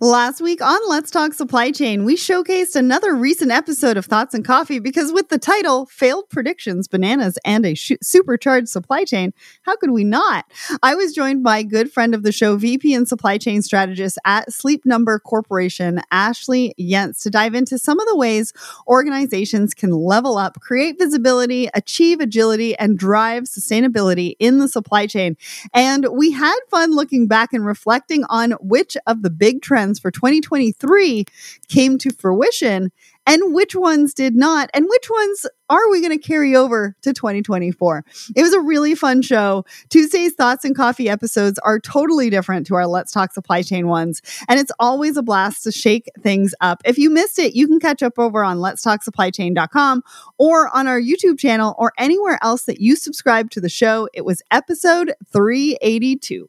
Last week on Let's Talk Supply Chain, we showcased another recent episode of Thoughts and Coffee because with the title Failed Predictions, Bananas, and a sh- Supercharged Supply Chain, how could we not? I was joined by good friend of the show, VP and Supply Chain Strategist at Sleep Number Corporation, Ashley Yentz, to dive into some of the ways organizations can level up, create visibility, achieve agility, and drive sustainability in the supply chain. And we had fun looking back and reflecting on which of the big trends trends for 2023 came to fruition and which ones did not and which ones are we going to carry over to 2024 it was a really fun show. Tuesday's thoughts and coffee episodes are totally different to our let's talk supply chain ones and it's always a blast to shake things up. If you missed it you can catch up over on let's talk supply chain.com or on our youtube channel or anywhere else that you subscribe to the show. It was episode 382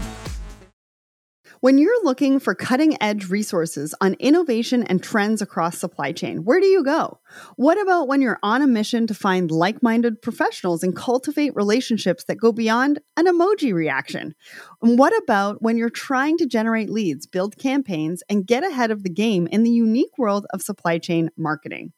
When you're looking for cutting edge resources on innovation and trends across supply chain, where do you go? What about when you're on a mission to find like minded professionals and cultivate relationships that go beyond an emoji reaction? And what about when you're trying to generate leads, build campaigns, and get ahead of the game in the unique world of supply chain marketing?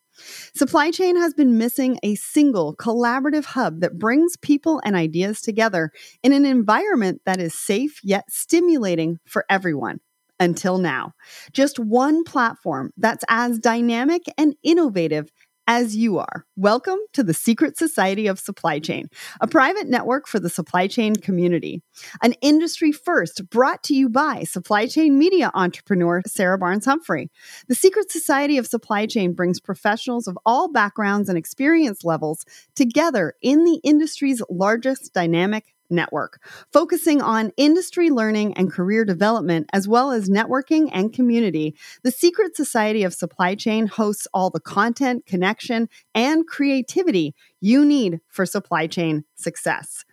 Supply chain has been missing a single collaborative hub that brings people and ideas together in an environment that is safe yet stimulating for everyone. Until now, just one platform that's as dynamic and innovative as you are. Welcome to the Secret Society of Supply Chain, a private network for the supply chain community. An industry first brought to you by supply chain media entrepreneur Sarah Barnes Humphrey. The Secret Society of Supply Chain brings professionals of all backgrounds and experience levels together in the industry's largest dynamic Network, focusing on industry learning and career development, as well as networking and community. The Secret Society of Supply Chain hosts all the content, connection, and creativity you need for supply chain success.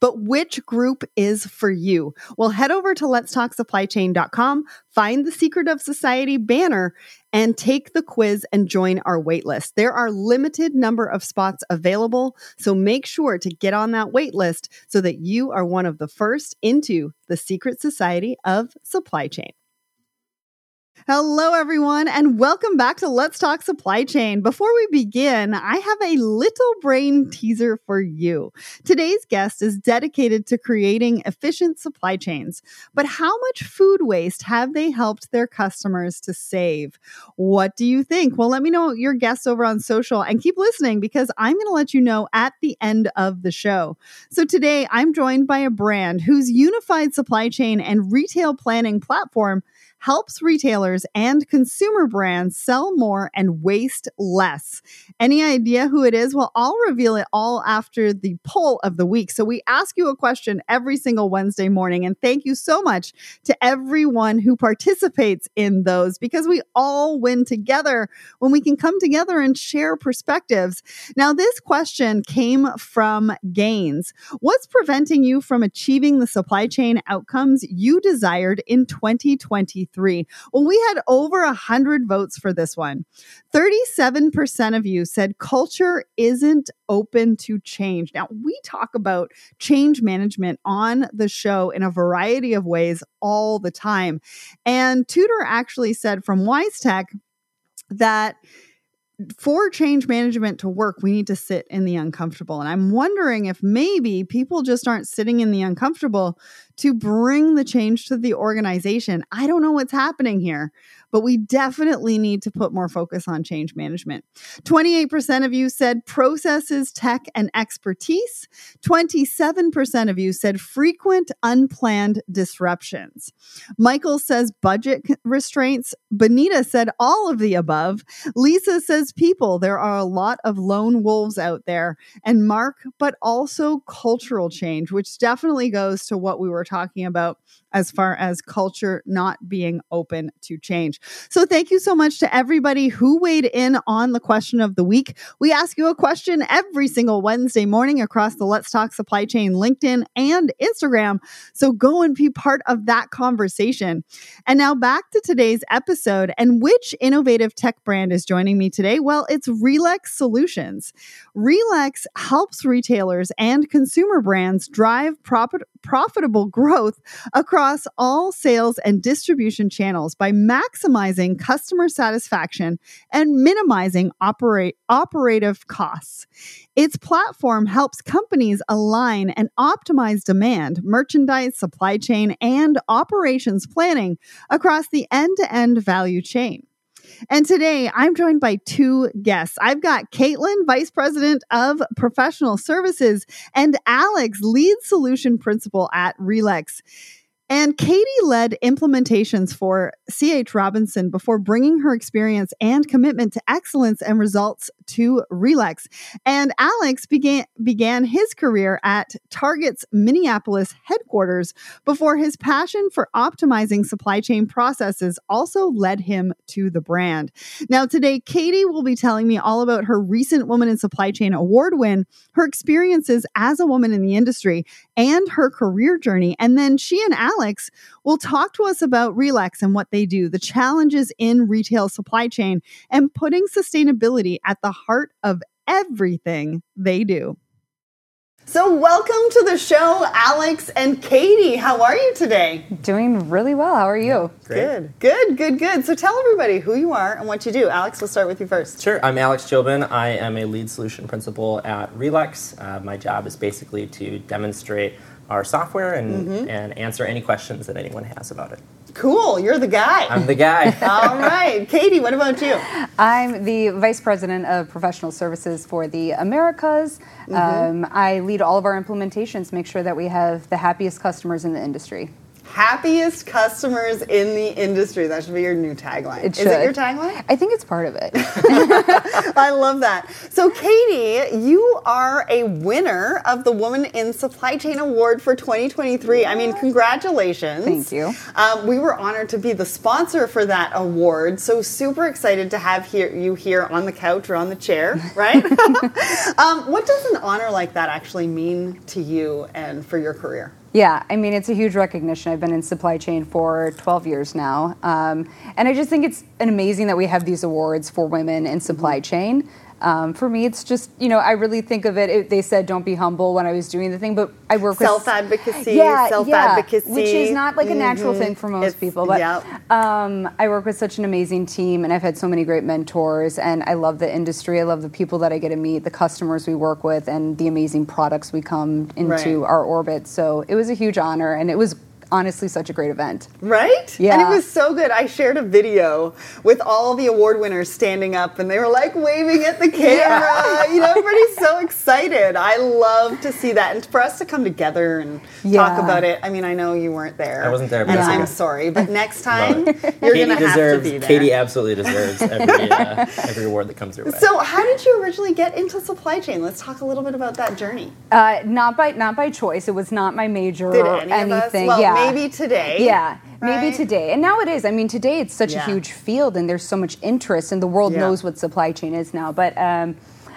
But which group is for you? Well, head over to letstalksupplychain.com, find the Secret of Society banner, and take the quiz and join our waitlist. There are limited number of spots available, so make sure to get on that waitlist so that you are one of the first into the Secret Society of Supply Chain. Hello, everyone, and welcome back to Let's Talk Supply Chain. Before we begin, I have a little brain teaser for you. Today's guest is dedicated to creating efficient supply chains, but how much food waste have they helped their customers to save? What do you think? Well, let me know your guests over on social and keep listening because I'm going to let you know at the end of the show. So today, I'm joined by a brand whose unified supply chain and retail planning platform helps retailers and consumer brands sell more and waste less. Any idea who it is? Well, I'll reveal it all after the poll of the week. So we ask you a question every single Wednesday morning. And thank you so much to everyone who participates in those because we all win together when we can come together and share perspectives. Now, this question came from GAINS. What's preventing you from achieving the supply chain outcomes you desired in 2023? 2023. Well, we had over 100 votes for this one. 37% of you said culture isn't open to change. Now, we talk about change management on the show in a variety of ways all the time. And Tudor actually said from WiseTech that for change management to work, we need to sit in the uncomfortable. And I'm wondering if maybe people just aren't sitting in the uncomfortable to bring the change to the organization. I don't know what's happening here but we definitely need to put more focus on change management. 28% of you said processes, tech, and expertise. 27% of you said frequent unplanned disruptions. Michael says budget restraints. Benita said all of the above. Lisa says people. There are a lot of lone wolves out there. And Mark, but also cultural change, which definitely goes to what we were talking about as far as culture not being open to change. So, thank you so much to everybody who weighed in on the question of the week. We ask you a question every single Wednesday morning across the Let's Talk Supply Chain LinkedIn and Instagram. So, go and be part of that conversation. And now back to today's episode. And which innovative tech brand is joining me today? Well, it's Relex Solutions. Relex helps retailers and consumer brands drive profit, profitable growth across all sales and distribution channels by maximizing customer satisfaction and minimizing operate, operative costs. Its platform helps companies align and optimize demand, merchandise, supply chain, and operations planning across the end to end value chain. And today I'm joined by two guests. I've got Caitlin, Vice President of Professional Services, and Alex, Lead Solution Principal at Relex. And Katie led implementations for CH Robinson before bringing her experience and commitment to excellence and results to Relex. And Alex began, began his career at Target's Minneapolis headquarters before his passion for optimizing supply chain processes also led him to the brand. Now, today, Katie will be telling me all about her recent Woman in Supply Chain award win, her experiences as a woman in the industry, and her career journey. And then she and Alex will talk to us about Relex and what they do, the challenges in retail supply chain, and putting sustainability at the heart of everything they do. So, welcome to the show, Alex and Katie. How are you today? Doing really well. How are you? Great. Good, good, good, good. So, tell everybody who you are and what you do. Alex, we'll start with you first. Sure. I'm Alex Jobin. I am a lead solution principal at Relex. Uh, my job is basically to demonstrate our software and, mm-hmm. and answer any questions that anyone has about it. Cool, you're the guy. I'm the guy. All right. Katie, what about you? I'm the Vice President of Professional Services for the Americas. Mm-hmm. Um, I lead all of our implementations, make sure that we have the happiest customers in the industry happiest customers in the industry. That should be your new tagline. It Is it your tagline? I think it's part of it. I love that. So, Katie, you are a winner of the Woman in Supply Chain Award for 2023. I mean, congratulations. Thank you. Um, we were honored to be the sponsor for that award. So, super excited to have here, you here on the couch or on the chair, right? um, what does an honor like that actually mean to you and for your career? Yeah, I mean, it's a huge recognition. I've been in supply chain for 12 years now. Um, and I just think it's an amazing that we have these awards for women in supply chain. Um, for me, it's just you know I really think of it, it, They said don't be humble when I was doing the thing, but I work self advocacy, yeah, self advocacy, yeah, which is not like a natural mm-hmm. thing for most it's, people. But yep. um, I work with such an amazing team, and I've had so many great mentors, and I love the industry. I love the people that I get to meet, the customers we work with, and the amazing products we come into right. our orbit. So it was a huge honor, and it was honestly such a great event. Right? Yeah. And it was so good. I shared a video with all the award winners standing up and they were like waving at the camera. Yeah. You know, everybody's so excited. I love to see that. And for us to come together and yeah. talk about it. I mean, I know you weren't there. I wasn't there. And I'm sorry. But next time, you're going to have to be there. Katie absolutely deserves every, uh, every award that comes your way. So how did you originally get into supply chain? Let's talk a little bit about that journey. Uh, not by not by choice. It was not my major did or anything. Well, yeah maybe today. Yeah, right? maybe today. And now it is. I mean, today it's such yeah. a huge field and there's so much interest, and the world yeah. knows what supply chain is now. But um,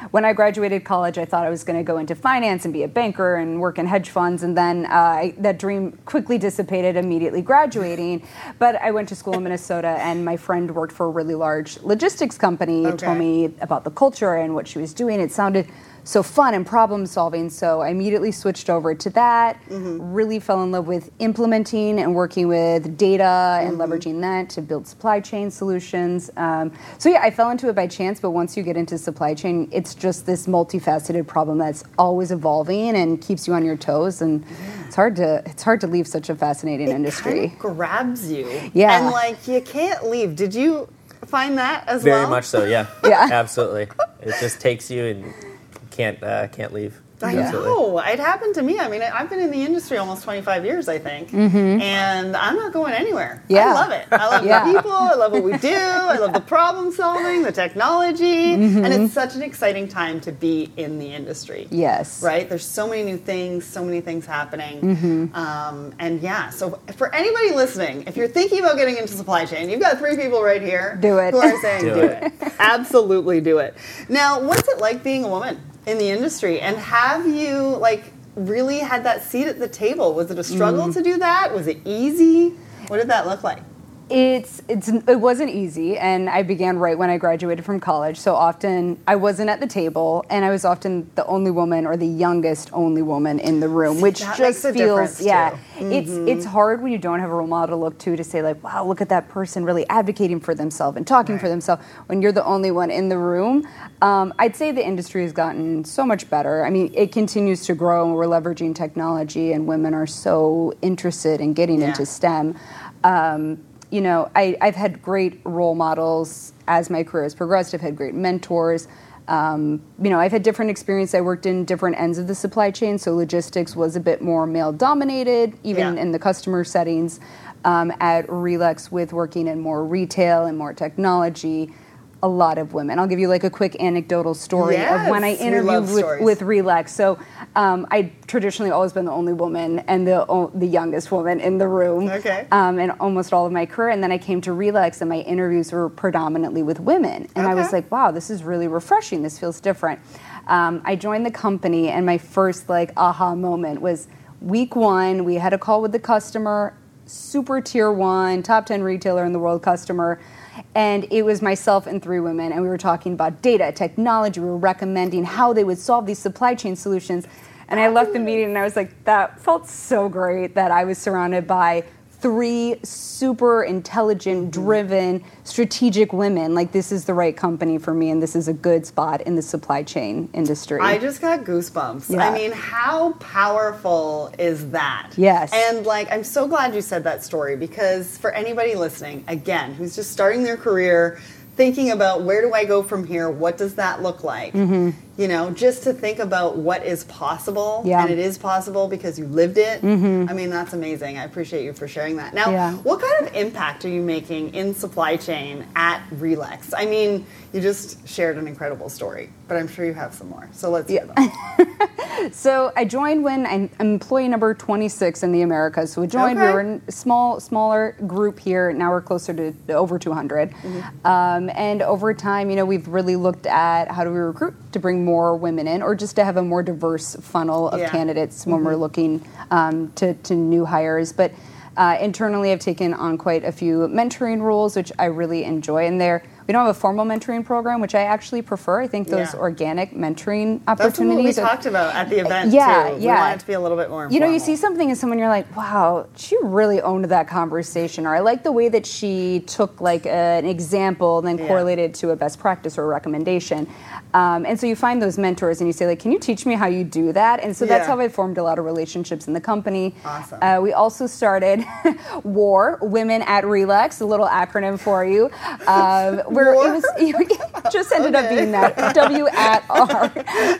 when I graduated college, I thought I was going to go into finance and be a banker and work in hedge funds. And then uh, I, that dream quickly dissipated immediately graduating. But I went to school in Minnesota, and my friend worked for a really large logistics company, okay. told me about the culture and what she was doing. It sounded so fun and problem solving. So I immediately switched over to that. Mm-hmm. Really fell in love with implementing and working with data and mm-hmm. leveraging that to build supply chain solutions. Um, so yeah, I fell into it by chance. But once you get into supply chain, it's just this multifaceted problem that's always evolving and keeps you on your toes. And yeah. it's hard to it's hard to leave such a fascinating it industry. Kind of grabs you. Yeah, and like you can't leave. Did you? find that as Very well? Very much so, yeah. yeah. Absolutely. It just takes you and can't uh, can't leave. I know. It happened to me. I mean, I've been in the industry almost 25 years, I think, mm-hmm. and I'm not going anywhere. Yeah. I love it. I love yeah. the people. I love what we do. I love the problem solving, the technology, mm-hmm. and it's such an exciting time to be in the industry. Yes. Right? There's so many new things, so many things happening. Mm-hmm. Um, and yeah, so for anybody listening, if you're thinking about getting into supply chain, you've got three people right here do it. who are saying do, do it. it. Absolutely do it. Now, what's it like being a woman? In the industry. And have you like really had that seat at the table? Was it a struggle mm. to do that? Was it easy? What did that look like? It's it's it wasn't easy, and I began right when I graduated from college. So often I wasn't at the table, and I was often the only woman or the youngest only woman in the room, which that just feels yeah. Mm-hmm. It's it's hard when you don't have a role model to look to to say like, wow, look at that person really advocating for themselves and talking right. for themselves when you're the only one in the room. Um, I'd say the industry has gotten so much better. I mean, it continues to grow, and we're leveraging technology, and women are so interested in getting yeah. into STEM. Um, you know, I, have had great role models as my career has progressed. I've had great mentors. Um, you know, I've had different experience. I worked in different ends of the supply chain, so logistics was a bit more male dominated, even yeah. in the customer settings. Um, at Relex, with working in more retail and more technology, a lot of women. I'll give you like a quick anecdotal story yes, of when I interviewed with, with Relex. So um, I traditionally always been the only woman and the the youngest woman in the room. Okay. Um, in almost all of my career, and then I came to Relex, and my interviews were predominantly with women, and okay. I was like, wow, this is really refreshing. This feels different. Um, I joined the company, and my first like aha moment was week one. We had a call with the customer, super tier one, top ten retailer in the world customer and it was myself and three women, and we were talking about data, technology. We were recommending how they would solve these supply chain solutions. And I left the meeting and I was like, that felt so great that I was surrounded by three super intelligent, driven, strategic women. Like, this is the right company for me, and this is a good spot in the supply chain industry. I just got goosebumps. Yeah. I mean, how powerful is that? Yes. And, like, I'm so glad you said that story because for anybody listening, again, who's just starting their career, thinking about where do I go from here? What does that look like? Mm-hmm. You know, just to think about what is possible. Yeah. And it is possible because you lived it. Mm-hmm. I mean, that's amazing. I appreciate you for sharing that. Now, yeah. what kind of impact are you making in supply chain at Relex? I mean, you just shared an incredible story, but I'm sure you have some more. So let's them. so I joined when I'm employee number 26 in the Americas. So we joined, okay. we were in a small, smaller group here. Now we're closer to over 200. Mm-hmm. Um, and over time, you know, we've really looked at how do we recruit to bring more women in or just to have a more diverse funnel of yeah. candidates when mm-hmm. we're looking um, to, to new hires. But uh, internally, I've taken on quite a few mentoring roles, which I really enjoy. And there, we don't have a formal mentoring program, which I actually prefer. I think those yeah. organic mentoring opportunities. That's what we talked about at the event. Yeah, too. yeah. We want it to be a little bit more. Informal. You know, you see something in someone, you're like, wow, she really owned that conversation, or I like the way that she took like a, an example and then yeah. correlated to a best practice or a recommendation. Um, and so you find those mentors and you say, like, can you teach me how you do that? And so that's yeah. how I formed a lot of relationships in the company. Awesome. Uh, we also started WAR, Women at Relex, a little acronym for you. Um, it was it just ended okay. up being that W at R.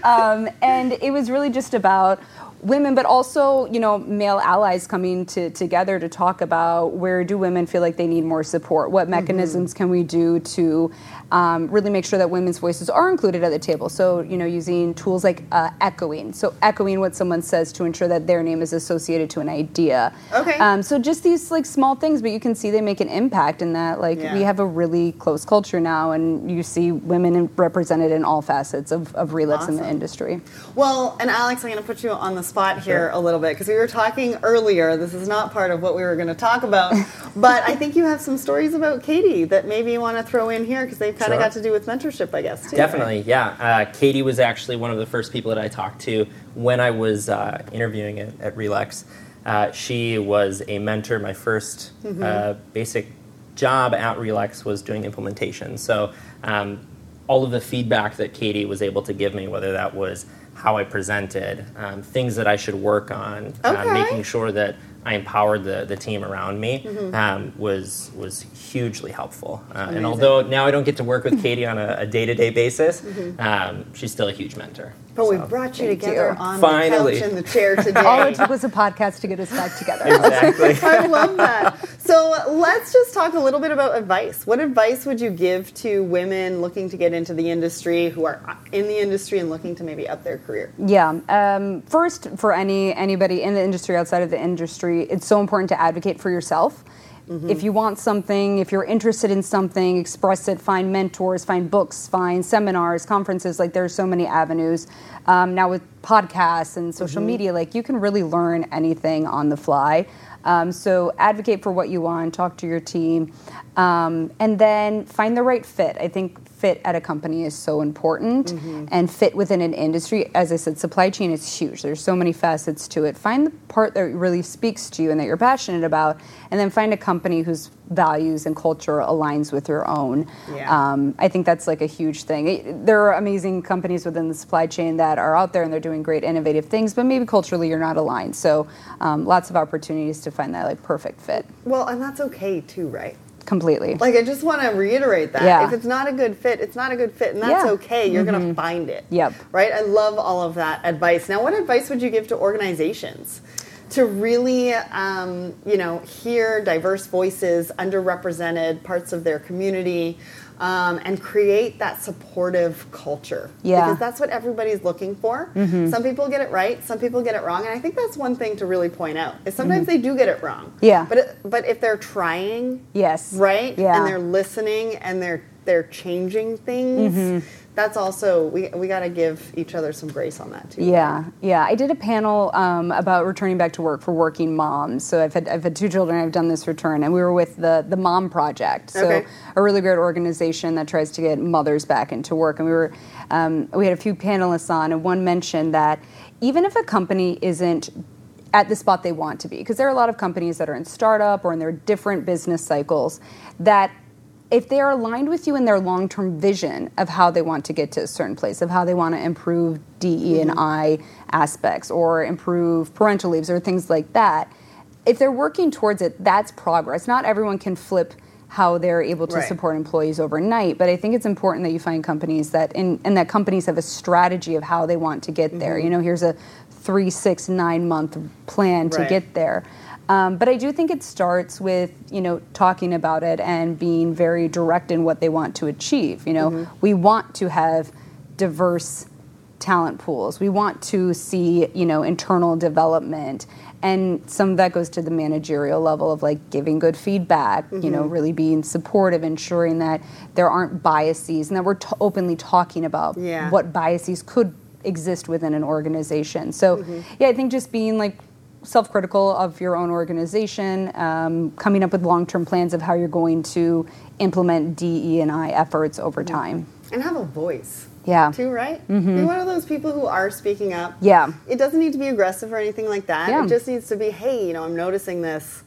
Um, and it was really just about women, but also you know male allies coming to, together to talk about where do women feel like they need more support? What mm-hmm. mechanisms mm-hmm. can we do to um, really make sure that women's voices are included at the table? So you know using tools like uh, echoing, so echoing what someone says to ensure that their name is associated to an idea. Okay. Um, so just these like small things, but you can see they make an impact in that like yeah. we have a really close culture now, and you see women represented in all facets of, of awesome. in the industry. Well, and Alex, I'm going to put you on the spot here sure. a little bit because we were talking earlier. This is not part of what we were going to talk about, but I think you have some stories about Katie that maybe you want to throw in here because they've kind of sure. got to do with mentorship, I guess. Too, Definitely, right? yeah. Uh, Katie was actually one of the first people that I talked to when I was uh, interviewing at, at Relex. Uh, she was a mentor. My 1st mm-hmm. Uh, basic job at Relex was doing implementation. So um, all of the feedback that Katie was able to give me, whether that was how I presented, um, things that I should work on, uh, okay. making sure that I empowered the, the team around me mm-hmm. um, was was hugely helpful. Uh, and although now I don't get to work with Katie on a day to day basis, mm-hmm. um, she's still a huge mentor. But we brought you together you. on Finally. the couch in the chair today. All it took was a podcast to get us back together. Exactly. I love that. So let's just talk a little bit about advice. What advice would you give to women looking to get into the industry, who are in the industry and looking to maybe up their career? Yeah. Um, first, for any anybody in the industry, outside of the industry, it's so important to advocate for yourself. If you want something, if you're interested in something, express it. Find mentors, find books, find seminars, conferences. Like there's so many avenues um, now with podcasts and social media. Like you can really learn anything on the fly. Um, so advocate for what you want. Talk to your team, um, and then find the right fit. I think fit at a company is so important and fit within an industry as i said supply chain is huge. There's so many facets to it. Find the part that really speaks to you and that you're passionate about and then find a company whose values and culture aligns with your own. Yeah. um, i think that's like a huge thing. It- there are amazing companies within the supply chain that are out there and they're doing great innovative things but maybe culturally you're not aligned. So um, lots of opportunities to find that like perfect fit. Well, and that's okay too, right? Completely Like I just want to reiterate that Yeah. if it's not a good fit, it's not a good fit, and that's Yeah. Mm-hmm. okay. You're going to find it. Yep. Right. I love all of that advice. Now, what advice would you give to organizations to really, um, you know, hear diverse voices, underrepresented parts of their community? Um, and create that supportive culture. Yeah. Mm-hmm. Because that's what everybody's looking for. Some people get it right, some people get it wrong. And I think that's one thing to really point out is sometimes they do get it wrong. Mm-hmm. Yeah. But, it, but if they're trying, yes right? yeah And they're listening and they're they're changing things. Mm-hmm. That's also we we got to give each other some grace on that too. Yeah, yeah. I did a panel um, about returning back to work for working moms. So I've had I've had two children. I've done this return, and we were with the the Mom Project. So Okay. a really great organization that tries to get mothers back into work. And we were um, we had a few panelists on, and one mentioned that even if a company isn't at the spot they want to be, because there are a lot of companies that are in startup or in their different business cycles that if they are aligned with you in their long-term vision of how they want to get to a certain place, of how they want to improve DE and mm-hmm. I aspects or improve parental leaves or things like that, if they're working towards it, that's progress. Not everyone can flip how they're able to Right. support employees overnight, but I think it's important that you find companies that in, and that companies have a strategy of how they want to get there. You mm-hmm. know, here's a three, six, nine month plan to Right. get there. Um, but I do think it starts with you know talking about it and being very direct in what they want to achieve. You know, mm-hmm. we want to have diverse talent pools. We want to see you know internal development, and some of that goes to the managerial level of like giving good feedback. You know, mm-hmm. really being supportive, ensuring that there aren't biases, and that we're t- openly talking about Yeah. what biases could exist within an organization. So, mm-hmm. yeah, I think just being like self-critical of your own organization, um, coming up with long-term plans of how you're going to implement DE and I efforts over time. And have a voice. Yeah. Too, right? Be one of those people who are speaking up. Yeah. It doesn't need to be aggressive or anything like that. Yeah. It just needs to be, hey, you know, I'm noticing this.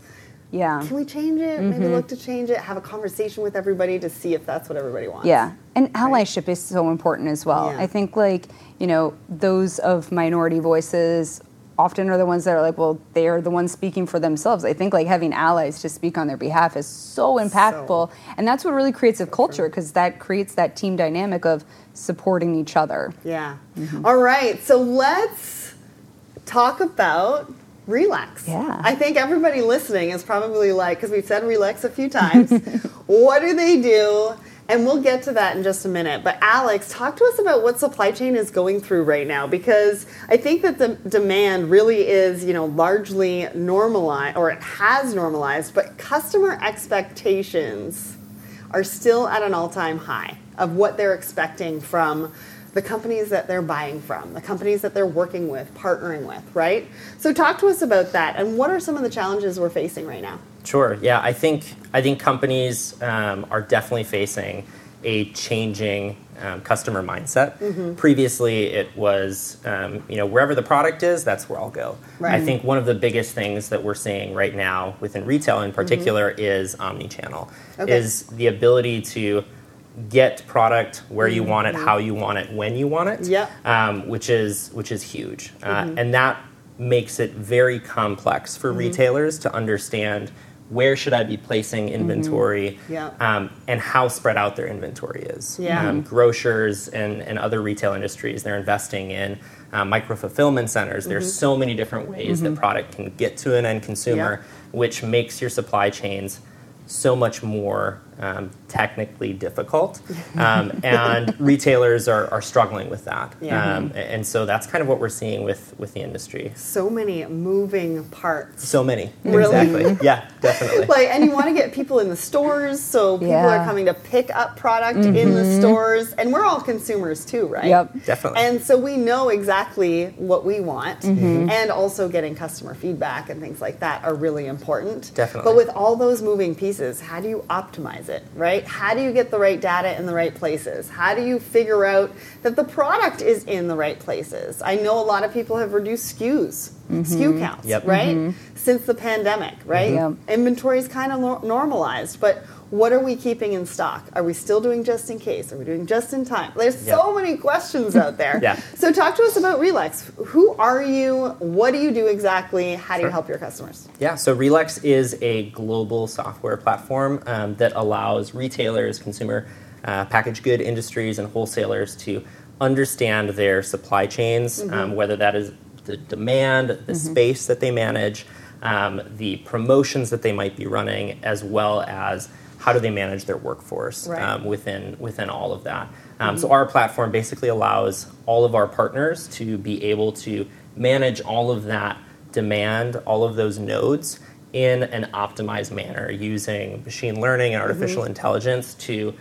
Yeah. Can we change it? Maybe look to change it. Have a conversation with everybody to see if that's what everybody wants. Yeah, and allyship is so important as well. Yeah. I think like you know those of minority voices often are the ones that are like, well, they are the ones speaking for themselves. I think like having allies to speak on their behalf is so impactful, and that's what really creates a culture because that creates that team dynamic of supporting each other. Yeah. Mm-hmm. All right. So let's talk about Relex. Yeah. I think everybody listening is probably like, because we've said Relex a few times. what do they do? And we'll get to that in just a minute. But Alex, talk to us about what supply chain is going through right now, because I think that the demand really is, you know, largely normalized, or it has normalized, but customer expectations are still at an all-time high of what they're expecting from the companies that they're buying from, the companies that they're working with, partnering with, right? So talk to us about that and what are some of the challenges we're facing right now? Sure. Yeah, I think I think companies um, are definitely facing a changing um, customer mindset. Mm-hmm. Previously, it was um, you know wherever the product is, that's where I'll go. Right. I think one of the biggest things that we're seeing right now within retail, in particular, is omni-channel. Mm-hmm. Okay. Is the ability to get product where you want Mm-hmm. it, how you want it, when you want it. Yep. Um, which is which is huge, uh, Mm-hmm. and that makes it very complex for retailers to understand where should I be placing Mm-hmm. inventory, Yeah. um, and how spread out their inventory is. Yeah. Um, grocers and, and other retail industries, they're investing in uh, micro fulfillment centers. There's Mm-hmm. so many different ways that product can get to an end consumer, which makes your supply chains so much more um, technically difficult. Um, and retailers are, are struggling with that. Yeah. Um, and so that's kind of what we're seeing with, with the industry. So many moving parts. So many. Really? Exactly. Yeah, definitely. like and you want to get people in the stores so people Yeah. are coming to pick up product in the stores and we're all consumers too right Yep. Definitely. and so we know exactly what we want Mm-hmm. and also getting customer feedback and things like that are really important Definitely. but with all those moving pieces how do you optimize it right? How do you get the right data in the right places? How do you figure out that the product is in the right places? I know a lot of people have reduced skus Mm-hmm. SKU counts, Yep. right? Since the pandemic, right? Yep. Inventory is kind of nor- normalized, but what are we keeping in stock? Are we still doing just in case? Are we doing just in time? There's so many questions out there. Yeah. So talk to us about Relex. Who are you? What do you do exactly? How do you help your customers? Yeah, so Relex is a global software platform um, that allows retailers, consumer uh, packaged good industries, and wholesalers to understand their supply chains, um, whether that is the demand, the space that they manage, um, the promotions that they might be running, as well as how do they manage their workforce Right. um, within within all of that. Um, So our platform basically allows all of our partners to be able to manage all of that demand, all of those nodes in an optimized manner using machine learning and artificial intelligence to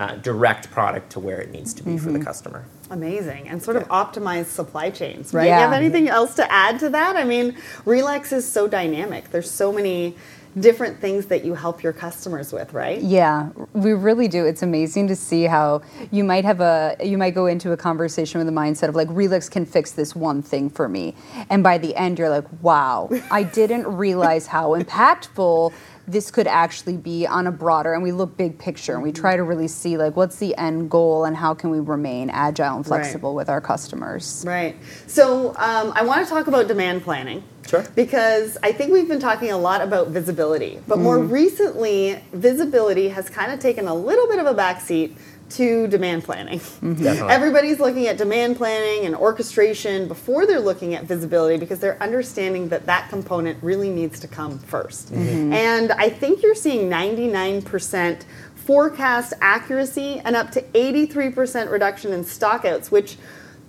uh, direct product to where it needs to be for the customer. Amazing. And sort of optimize supply chains, right? You Yeah. have anything else to add to that? I mean, Relex is so dynamic. There's so many different things that you help your customers with, right? Yeah, we really do. It's amazing to see how you might have a you might go into a conversation with a mindset of like Relex can fix this one thing for me. And by the end you're like, "Wow, I didn't realize how impactful this could actually be on a broader and we look big picture and we try to really see like what's the end goal and how can we remain agile and Right. flexible with our customers. Right. So um, I want to talk about demand planning. Sure. Because I think we've been talking a lot about visibility, but more recently, visibility has kind of taken a little bit of a backseat to demand planning. Mm-hmm. Definitely. Everybody's looking at demand planning and orchestration before they're looking at visibility because they're understanding that that component really needs to come 1st mm-hmm. And I think you're seeing 99% forecast accuracy and up to 83% reduction in stockouts, which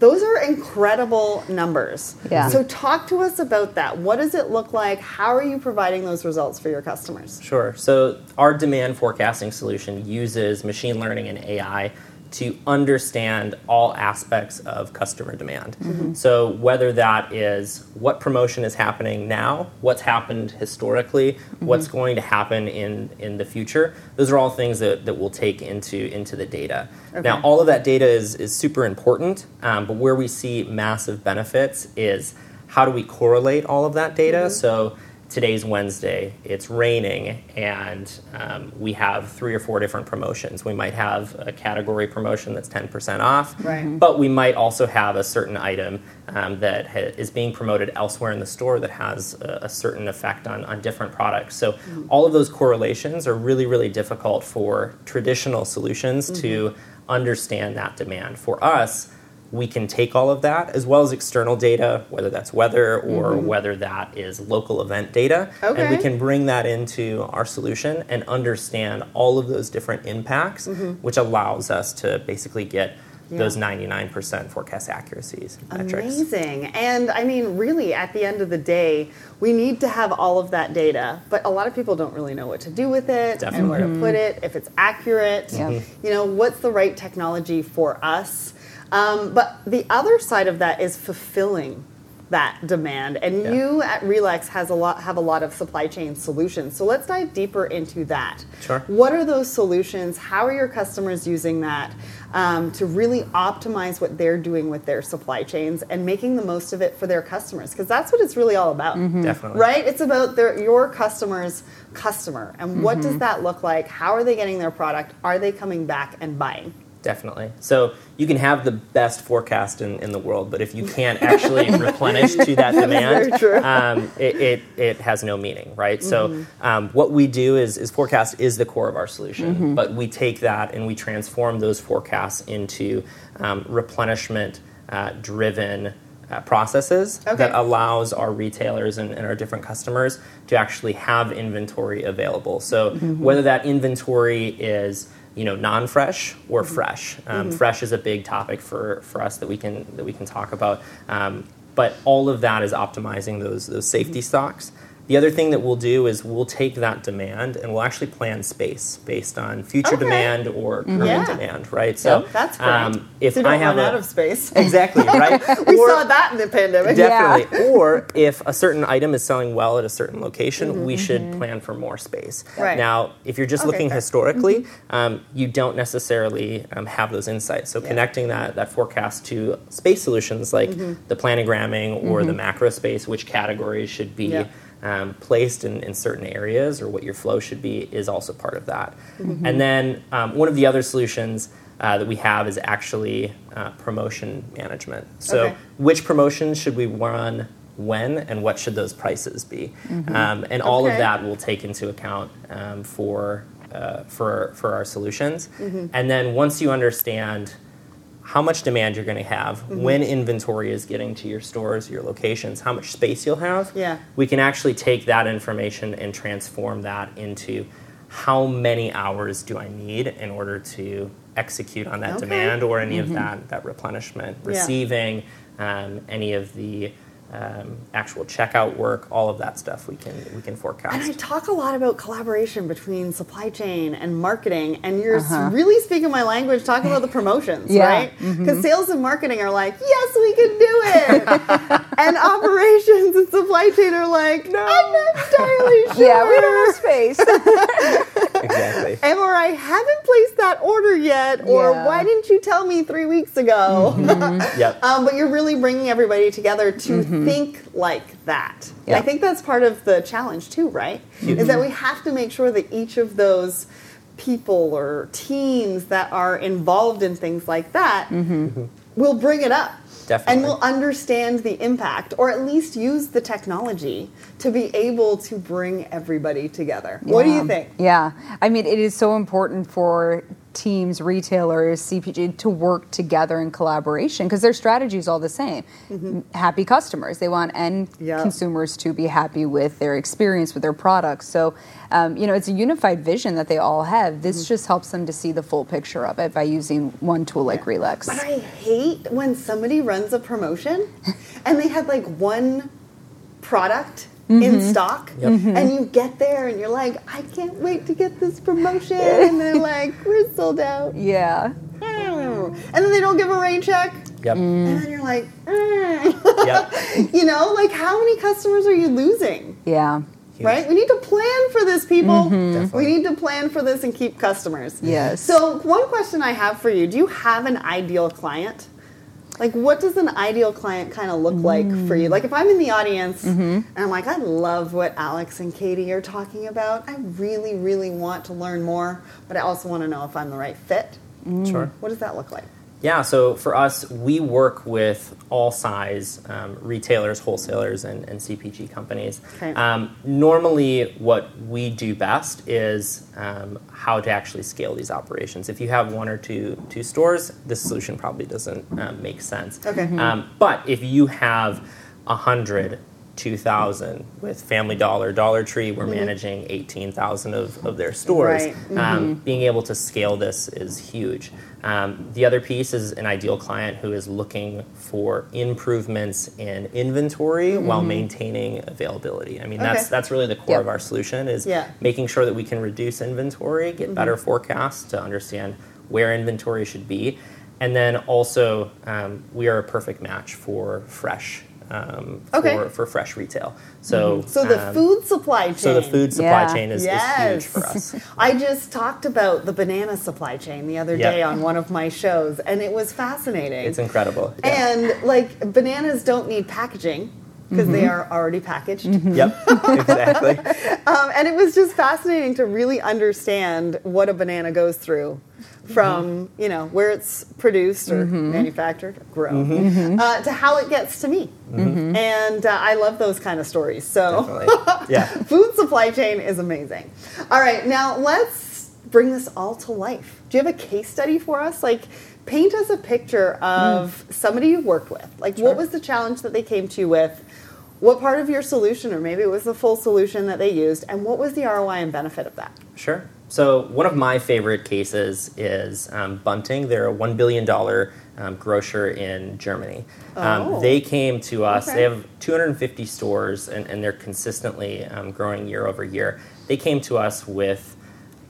those are incredible numbers. Yeah. So talk to us about that. What does it look like? How are you providing those results for your customers? Sure. So our demand forecasting solution uses machine learning and AI to understand all aspects of customer demand. Mm-hmm. So whether that is what promotion is happening now, what's happened historically, mm-hmm. what's going to happen in, in the future, those are all things that, that we'll take into, into the data. Now, all of that data is, is super important, um, but where we see massive benefits is how do we correlate all of that data? Mm-hmm. So today's Wednesday, it's raining, and um, we have three or four different promotions. We might have a category promotion that's 10% off, Right. but we might also have a certain item um, that ha- is being promoted elsewhere in the store that has a, a certain effect on, on different products. So, all of those correlations are really, really difficult for traditional solutions to understand that demand. For us, we can take all of that as well as external data, whether that's weather or mm-hmm. whether that is local event data, and we can bring that into our solution and understand all of those different impacts, mm-hmm. which allows us to basically get those 99% forecast accuracies metrics. Amazing. And I mean, really, at the end of the day, we need to have all of that data, but a lot of people don't really know what to do with it and where to put it, if it's accurate. Yeah. You know, what's the right technology for us? Um, but the other side of that is fulfilling that demand. And Yeah. you at Relex has a lot have a lot of supply chain solutions. So let's dive deeper into that. Sure. What are those solutions? How are your customers using that um, to really optimize what they're doing with their supply chains and making the most of it for their customers? Because that's what it's really all about. Definitely. Right? It's about their, your customer's customer. And what Mm-hmm. does that look like? How are they getting their product? Are they coming back and buying? Definitely. So you can have the best forecast in, in the world, but if you can't actually replenish to that demand, um, it, it, it, has no meaning, right? Mm-hmm. So um, what we do is, is forecast is the core of our solution, mm-hmm. but we take that and we transform those forecasts into um, replenishment uh, driven uh, processes okay. that allows our retailers and, and, our different customers to actually have inventory available. So mm-hmm. whether that inventory is you know non-fresh or mm-hmm. fresh. Um, mm-hmm. Fresh is a big topic for, for us that we can that we can talk about. Um, but all of that is optimizing those those safety mm-hmm. stocks. The other thing that we'll do is we'll take that demand and we'll actually plan space based on future okay. demand or current yeah. demand, right? So yep, that's great. Um, if so I have a, out of space, exactly, right? we or, saw that in the pandemic, definitely. Yeah. or if a certain item is selling well at a certain location, mm-hmm, we should mm-hmm. plan for more space. Right. Now, if you're just okay, looking historically, mm-hmm. um, you don't necessarily um, have those insights. So yeah. connecting that that forecast to space solutions like mm-hmm. the planogramming or the mm-hmm. macro space, which categories should be um, placed in, in, certain areas or what your flow should be is also part of that. Mm-hmm. And then um, one of the other solutions uh, that we have is actually uh, promotion management. So, okay. which promotions should we run when and what should those prices be? Mm-hmm. Um, and all okay. of that will take into account um, for, uh, for, for our solutions. Mm-hmm. And then once you understand how much demand you're going to have, mm-hmm. when inventory is getting to your stores, your locations, how much space you'll have. Yeah. We can actually take that information and transform that into how many hours do I need in order to execute on that okay. demand or any mm-hmm. of that that replenishment, receiving yeah. um, any of the um, actual checkout work, all of that stuff we can we can forecast. And I talk a lot about collaboration between supply chain and marketing, and you're uh-huh. really speaking my language talking about the promotions, yeah. right? Because mm-hmm. sales and marketing are like, yes, we can do it, and operations and supply chain are like, no, I'm not entirely sure. Yeah, we don't have space. exactly. And or I haven't placed that order yet, or yeah. why didn't you tell me three weeks ago? Mm-hmm. yep. Um, but you're really bringing everybody together to. Mm-hmm mm-hmm. think like that. Yeah. I think that's part of the challenge too, right? Mm-hmm. Is that we have to make sure that each of those people or teams that are involved in things like that mm-hmm. will bring it up. Definitely. And will understand the impact, or at least use the technology to be able to bring everybody together. Yeah. What do you think? Yeah. I mean, it is so important for teams, retailers, CPG to work together in collaboration because their strategy is all the same. Mm-hmm. Happy customers. They want end yep. consumers to be happy with their experience with their products. So, um, you know, it's a unified vision that they all have. This mm-hmm. just helps them to see the full picture of it by using one tool like yeah. Relex. But I hate when somebody runs a promotion and they have like one product mm-hmm. in stock. Yep. Mm-hmm. And you get there and you're like, I can't wait to get this promotion. and they're like, we're sold out. Yeah. And then they don't give a rain check. Yep. Mm. And then you're like, mm. yep. you know, like how many customers are you losing? Yeah. Huge. Right? We need to plan for this, people. Mm-hmm. We need to plan for this and keep customers. Yes. So, one question I have for you do you have an ideal client? Like what does an ideal client kind of look like for you? Like if i'm in the audience mm-hmm. and i'm like i love what alex and katie are talking about. I really really want to learn more but i also want to know if i'm the right fit. Mm. sure. What does that look like yeah, so for us, we work with all size um, retailers, wholesalers, and, and CPG companies. Okay. Um, normally, what we do best is um, how to actually scale these operations. If you have one or two two stores, this solution probably doesn't um, make sense. Okay. Um, but if you have a hundred 2000 with family dollar dollar tree we're mm-hmm. managing 18000 of, of their stores right. Um, mm-hmm. um, being able to scale this is huge um, the other piece is an ideal client who is looking for improvements in inventory mm-hmm. while maintaining availability i mean okay. that's that's really the core yep. of our solution is yeah. making sure that we can reduce inventory get mm-hmm. better forecasts to understand where inventory should be and then also um, we are a perfect match for fresh um, okay. for, for fresh retail. So, mm-hmm. so the um, food supply chain. So the food supply yeah. chain is, yes. is, huge for us. I just talked about the banana supply chain the other yep. day on one of my shows, and it was fascinating. It's incredible. Yeah. And like bananas don't need packaging. Because they mm-hmm. are already packaged. Mm-hmm. Yep, exactly. Um, and it was just fascinating to really understand what a banana goes through from mm-hmm. you know where it's produced or manufactured or grown uh, to how it gets to me. And uh, i love those kind of stories so Yeah. food supply chain is amazing. All right now let's bring this all to life do you have a case study for us like paint us a picture of somebody you worked with like what was the challenge that they came to you with what part of your solution or maybe it was the full solution that they used and what was the roi and benefit of that Sure. So one of my favorite cases is um, Bunting. They're a one billion dollar um, grocer in Germany. Oh. Um, they came to us. Okay. They have 250 stores, and, and they're consistently um, growing year over year. They came to us with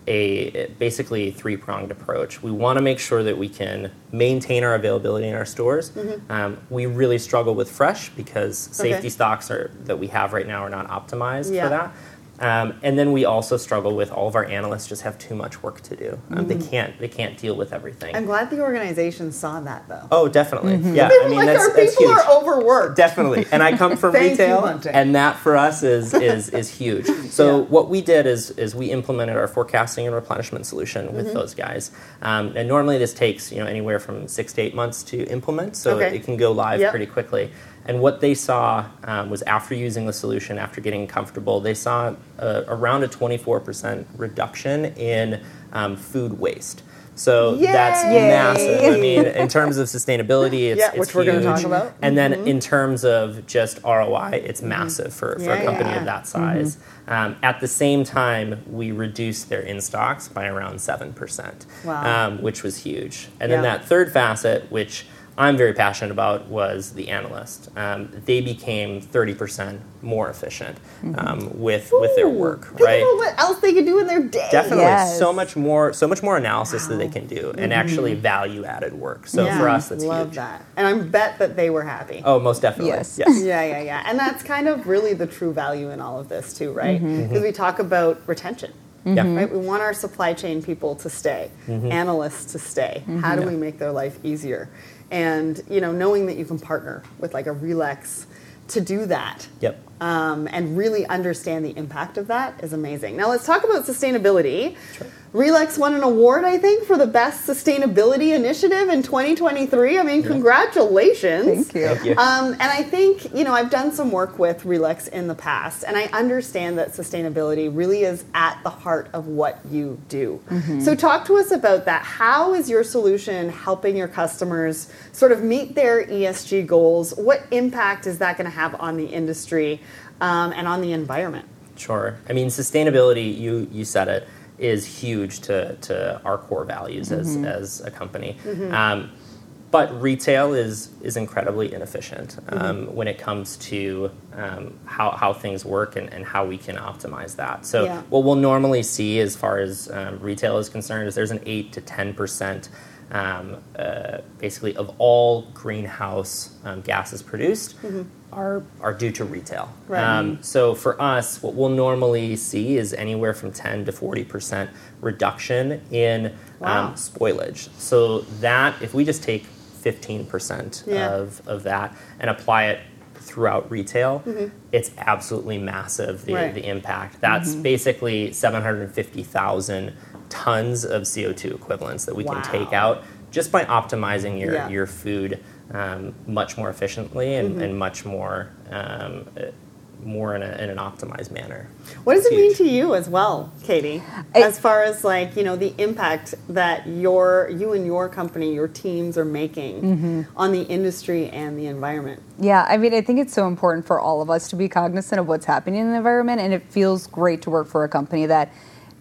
a basically three pronged approach. We want to make sure that we can maintain our availability in our stores. Um, we really struggle with fresh because safety Mm-hmm. Okay. stocks are that we have right now are not optimized Yeah. for that. Um, and then we also struggle with all of our analysts just have too much work to do. Um, They can't they can't deal with everything. Mm-hmm. I'm glad the organization saw that though. oh, definitely. Yeah, I mean like, that's, our that's people huge. are overworked. Definitely, and I come from Thank you, retail, and that for us is is is huge. So Yeah. what we did is is we implemented our forecasting and replenishment solution with Mm-hmm. those guys. Um, and normally this takes you know anywhere from six to eight months to implement, so Okay. it can go live Yep. pretty quickly. And what they saw um, was after using the solution, after getting comfortable, they saw uh, around a 24% reduction in um, food waste. So that's massive. I mean, in terms of sustainability, it's, Yeah, it's which we're gonna huge. talk about. Mm-hmm. And then in terms of just ROI, it's massive for, for Yeah, a company yeah, of that size. Um, at the same time, we reduced their in stocks by around 7%, Wow. um, which was huge. And then that third facet, which I'm very passionate about, was the analyst. Um, they became 30% more efficient um, with, with their Mm-hmm. Work, think right? about what else they could do in their day. Definitely, Yes. so much more, so much more analysis that they can do, and actually value added work. So Mm-hmm. Yeah, for us, that's love huge. that, and I bet that they were happy. Oh, most definitely. Yes. Yes. Yeah, yeah, yeah. And that's kind of really the true value in all of this, too, right? Mm-hmm. Because we talk about retention. Yeah. Right? We want our supply chain people to stay, Mm-hmm. analysts to stay. How do we make their life easier? And you know, knowing that you can partner with like a Relex to do that Yep. Um, and really understand the impact of that is amazing. Now let's talk about sustainability. Relex won an award, I think, for the best sustainability initiative in 2023. I mean, congratulations! Thank you. Thank you. Um, and I think, you know, I've done some work with Relex in the past, and I understand that sustainability really is at the heart of what you do. So, talk to us about that. How is your solution helping your customers sort of meet their ESG goals? What impact is that going to have on the industry um, and on the environment? Sure. I mean, sustainability, you, you said it, is huge to, to our core values as, as a company. Um, but retail is, is incredibly inefficient um, when it comes to um, how, how things work and, and how we can optimize that. So, Yeah. what we'll normally see as far as um, retail is concerned is there's an 8 to 10% um, uh, basically of all greenhouse um, gases produced are, are due to retail. Mm-hmm. Right. Um, so for us, what we'll normally see is anywhere from 10 to 40% reduction in Wow. um, spoilage. So that, if we just take 15% Yeah. of, of that and apply it throughout retail, it's absolutely massive, the, Mm-hmm. Right. the impact. That's basically 750,000 tons of CO2 equivalents that we Wow. can take out just by optimizing your, Yeah. your food um, much more efficiently and, Mm-hmm. and much more um, uh, more in, a, in an optimized manner. What does It's it mean to you as well, Katie? I- as far as like you know the impact that your you and your company, your teams are making Mm-hmm. on the industry and the environment. Yeah, I mean, I think it's so important for all of us to be cognizant of what's happening in the environment, and it feels great to work for a company that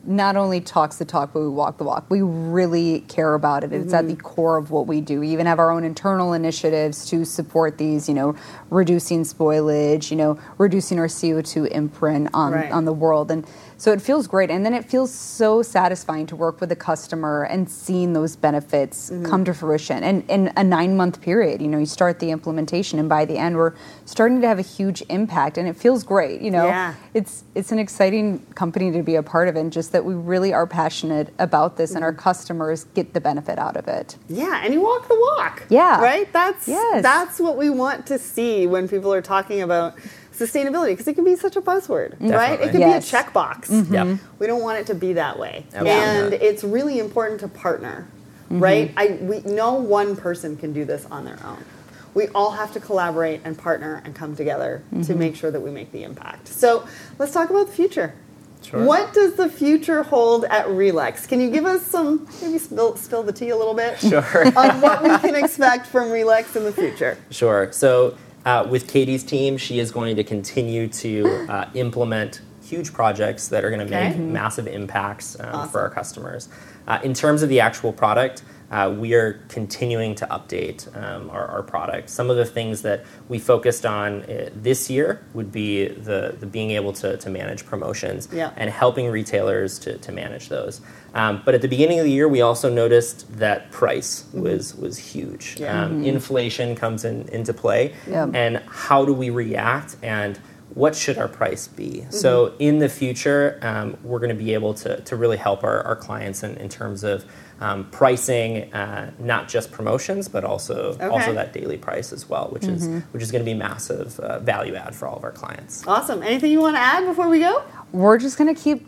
not only talks the talk, but we walk the walk. We really care about it. It's at the mm-hmm. core of what we do. We even have our own internal initiatives to support these, you know, reducing spoilage, you know, reducing our CO2 imprint on, Right. on the world. And So it feels great. And then it feels so satisfying to work with a customer and seeing those benefits mm-hmm. come to fruition. And in a nine month period, you know, you start the implementation and by the end we're starting to have a huge impact and it feels great. You know, yeah. it's it's an exciting company to be a part of and just that we really are passionate about this mm-hmm. and our mm-hmm. customers get the benefit out of it. Yeah, and you walk the walk. Yeah. Right? That's yes. that's what we want to see when people are talking about sustainability because it can be such a buzzword, Definitely. right? It can yes. be a checkbox. Mm-hmm. Yep. We don't want it to be that way. And it's really important to partner, mm-hmm. right? I we no one person can do this on their own. We all have to collaborate and partner and come together mm-hmm. to make sure that we make the impact. So let's talk about the future. Sure. What does the future hold at Relex? Can you give us some, maybe spill, spill the tea a little bit? Sure. on what we can expect from Relex in the future? Sure. So uh, with Katie's team, she is going to continue to uh, implement huge projects that are going to make massive impacts um, awesome. for our customers. Uh, in terms of the actual product, uh, we are continuing to update um, our, our, product. Some of the things that we focused on uh, this year would be the, the being able to, to manage promotions yeah. and helping retailers to, to manage those. Um, but at the beginning of the year, we also noticed that price mm-hmm. was was huge. Yeah. Um, mm-hmm. Inflation comes in, into play, and how do we react and what should our price be? Mm-hmm. So in the future, um, we're going to be able to, to really help our, our clients in, in terms of um, pricing, uh, not just promotions, but also okay. also that daily price as well, which mm-hmm. is which is going to be massive uh, value add for all of our clients. Awesome. Anything you want to add before we go? We're just going to keep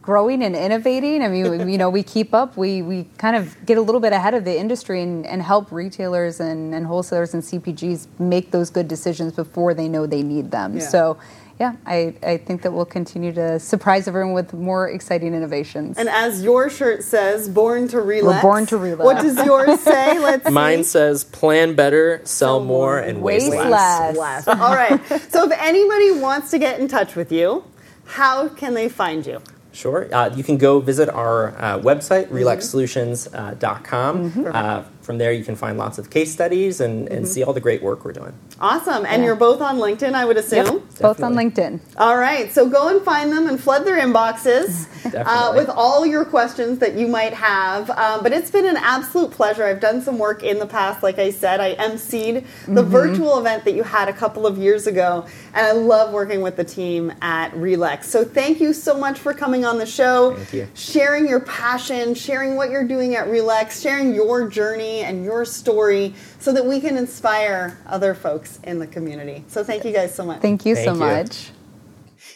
growing and innovating. I mean, you know, we keep up. We we kind of get a little bit ahead of the industry and, and help retailers and, and wholesalers and CPGs make those good decisions before they know they need them. Yeah. So yeah, I, I think that we'll continue to surprise everyone with more exciting innovations. And as your shirt says, born to relax. We're born to relax. What does yours say? Let's Mine see. says plan better, sell, sell more, and waste, waste less. less. All right. So if anybody wants to get in touch with you, how can they find you? Sure. Uh, you can go visit our uh, website, mm-hmm. relexsolutions.com. Mm-hmm. Uh, from there, you can find lots of case studies and, and mm-hmm. see all the great work we're doing. Awesome. And yeah. you're both on LinkedIn, I would assume? Yep, both on LinkedIn. All right. So go and find them and flood their inboxes uh, with all your questions that you might have. Um, but it's been an absolute pleasure. I've done some work in the past. Like I said, I emceed the mm-hmm. virtual event that you had a couple of years ago. And I love working with the team at Relex. So thank you so much for coming on the show, sharing your passion, sharing what you're doing at Relex, sharing your journey and your story so that we can inspire other folks in the community. So thank you guys so much. Thank you thank so you. much.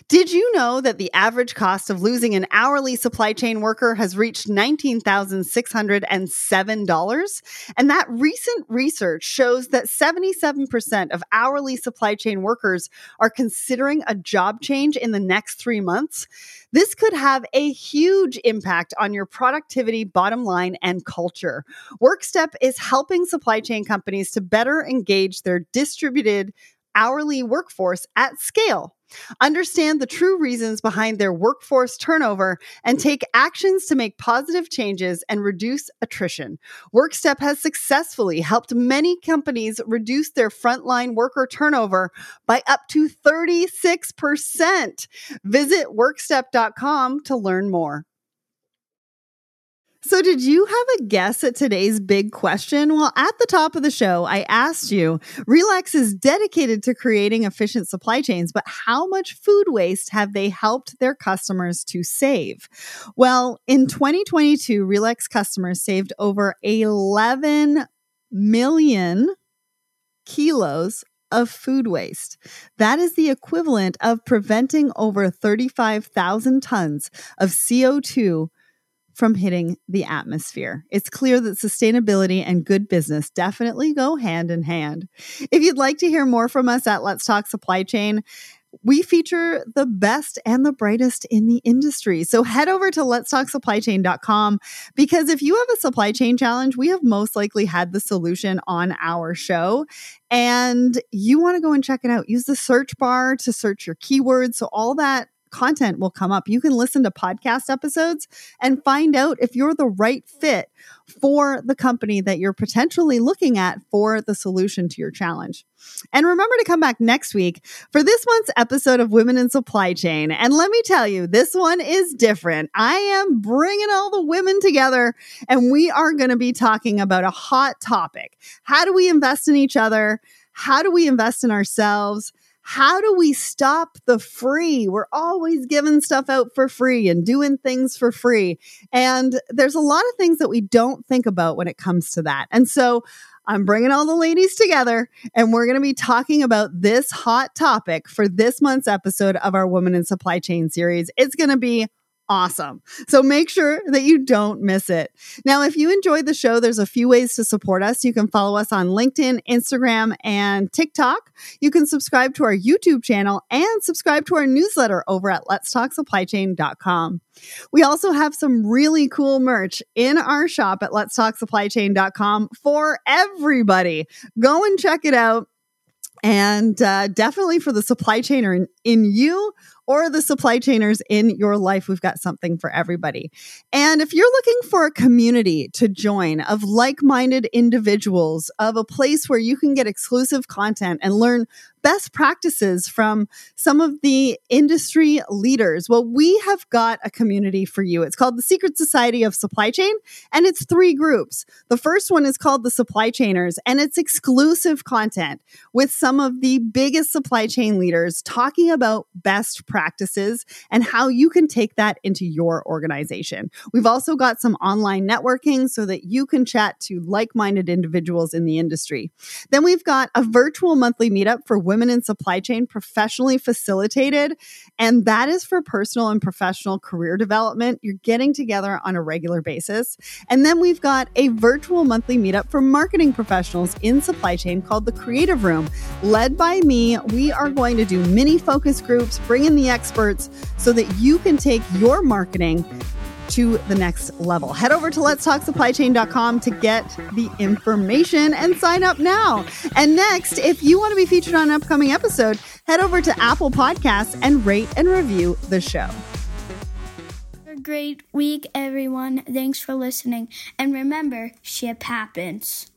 Did you know that the average cost of losing an hourly supply chain worker has reached $19,607? And that recent research shows that 77% of hourly supply chain workers are considering a job change in the next three months. This could have a huge impact on your productivity, bottom line, and culture. WorkStep is helping supply chain companies to better engage their distributed hourly workforce at scale. Understand the true reasons behind their workforce turnover and take actions to make positive changes and reduce attrition. WorkStep has successfully helped many companies reduce their frontline worker turnover by up to 36%. Visit workstep.com to learn more. So, did you have a guess at today's big question? Well, at the top of the show, I asked you Relex is dedicated to creating efficient supply chains, but how much food waste have they helped their customers to save? Well, in 2022, Relex customers saved over 11 million kilos of food waste. That is the equivalent of preventing over 35,000 tons of CO2 from hitting the atmosphere. It's clear that sustainability and good business definitely go hand in hand. If you'd like to hear more from us at Let's Talk Supply Chain, we feature the best and the brightest in the industry. So head over to letstalksupplychain.com because if you have a supply chain challenge, we have most likely had the solution on our show. And you want to go and check it out. Use the search bar to search your keywords. So all that content will come up. You can listen to podcast episodes and find out if you're the right fit for the company that you're potentially looking at for the solution to your challenge. And remember to come back next week for this month's episode of Women in Supply Chain. And let me tell you, this one is different. I am bringing all the women together, and we are going to be talking about a hot topic. How do we invest in each other? How do we invest in ourselves? How do we stop the free? We're always giving stuff out for free and doing things for free. And there's a lot of things that we don't think about when it comes to that. And so I'm bringing all the ladies together and we're going to be talking about this hot topic for this month's episode of our Women in Supply Chain series. It's going to be awesome. So make sure that you don't miss it. Now, if you enjoyed the show, there's a few ways to support us. You can follow us on LinkedIn, Instagram, and TikTok. You can subscribe to our YouTube channel and subscribe to our newsletter over at letstalksupplychain.com. We also have some really cool merch in our shop at letstalksupplychain.com for everybody. Go and check it out. And uh, definitely for the supply chainer in, in you or the supply chainers in your life. We've got something for everybody. And if you're looking for a community to join of like minded individuals, of a place where you can get exclusive content and learn best practices from some of the industry leaders. Well, we have got a community for you. It's called the Secret Society of Supply Chain, and it's three groups. The first one is called the Supply Chainers, and it's exclusive content with some of the biggest supply chain leaders talking about best practices and how you can take that into your organization. We've also got some online networking so that you can chat to like minded individuals in the industry. Then we've got a virtual monthly meetup for women in supply chain professionally facilitated. And that is for personal and professional career development. You're getting together on a regular basis. And then we've got a virtual monthly meetup for marketing professionals in supply chain called the Creative Room. Led by me, we are going to do mini focus groups, bring in the experts so that you can take your marketing to the next level. Head over to letstalksupplychain.com to get the information and sign up now. And next, if you want to be featured on an upcoming episode, head over to Apple Podcasts and rate and review the show. A Great week, everyone. Thanks for listening. And remember, ship happens.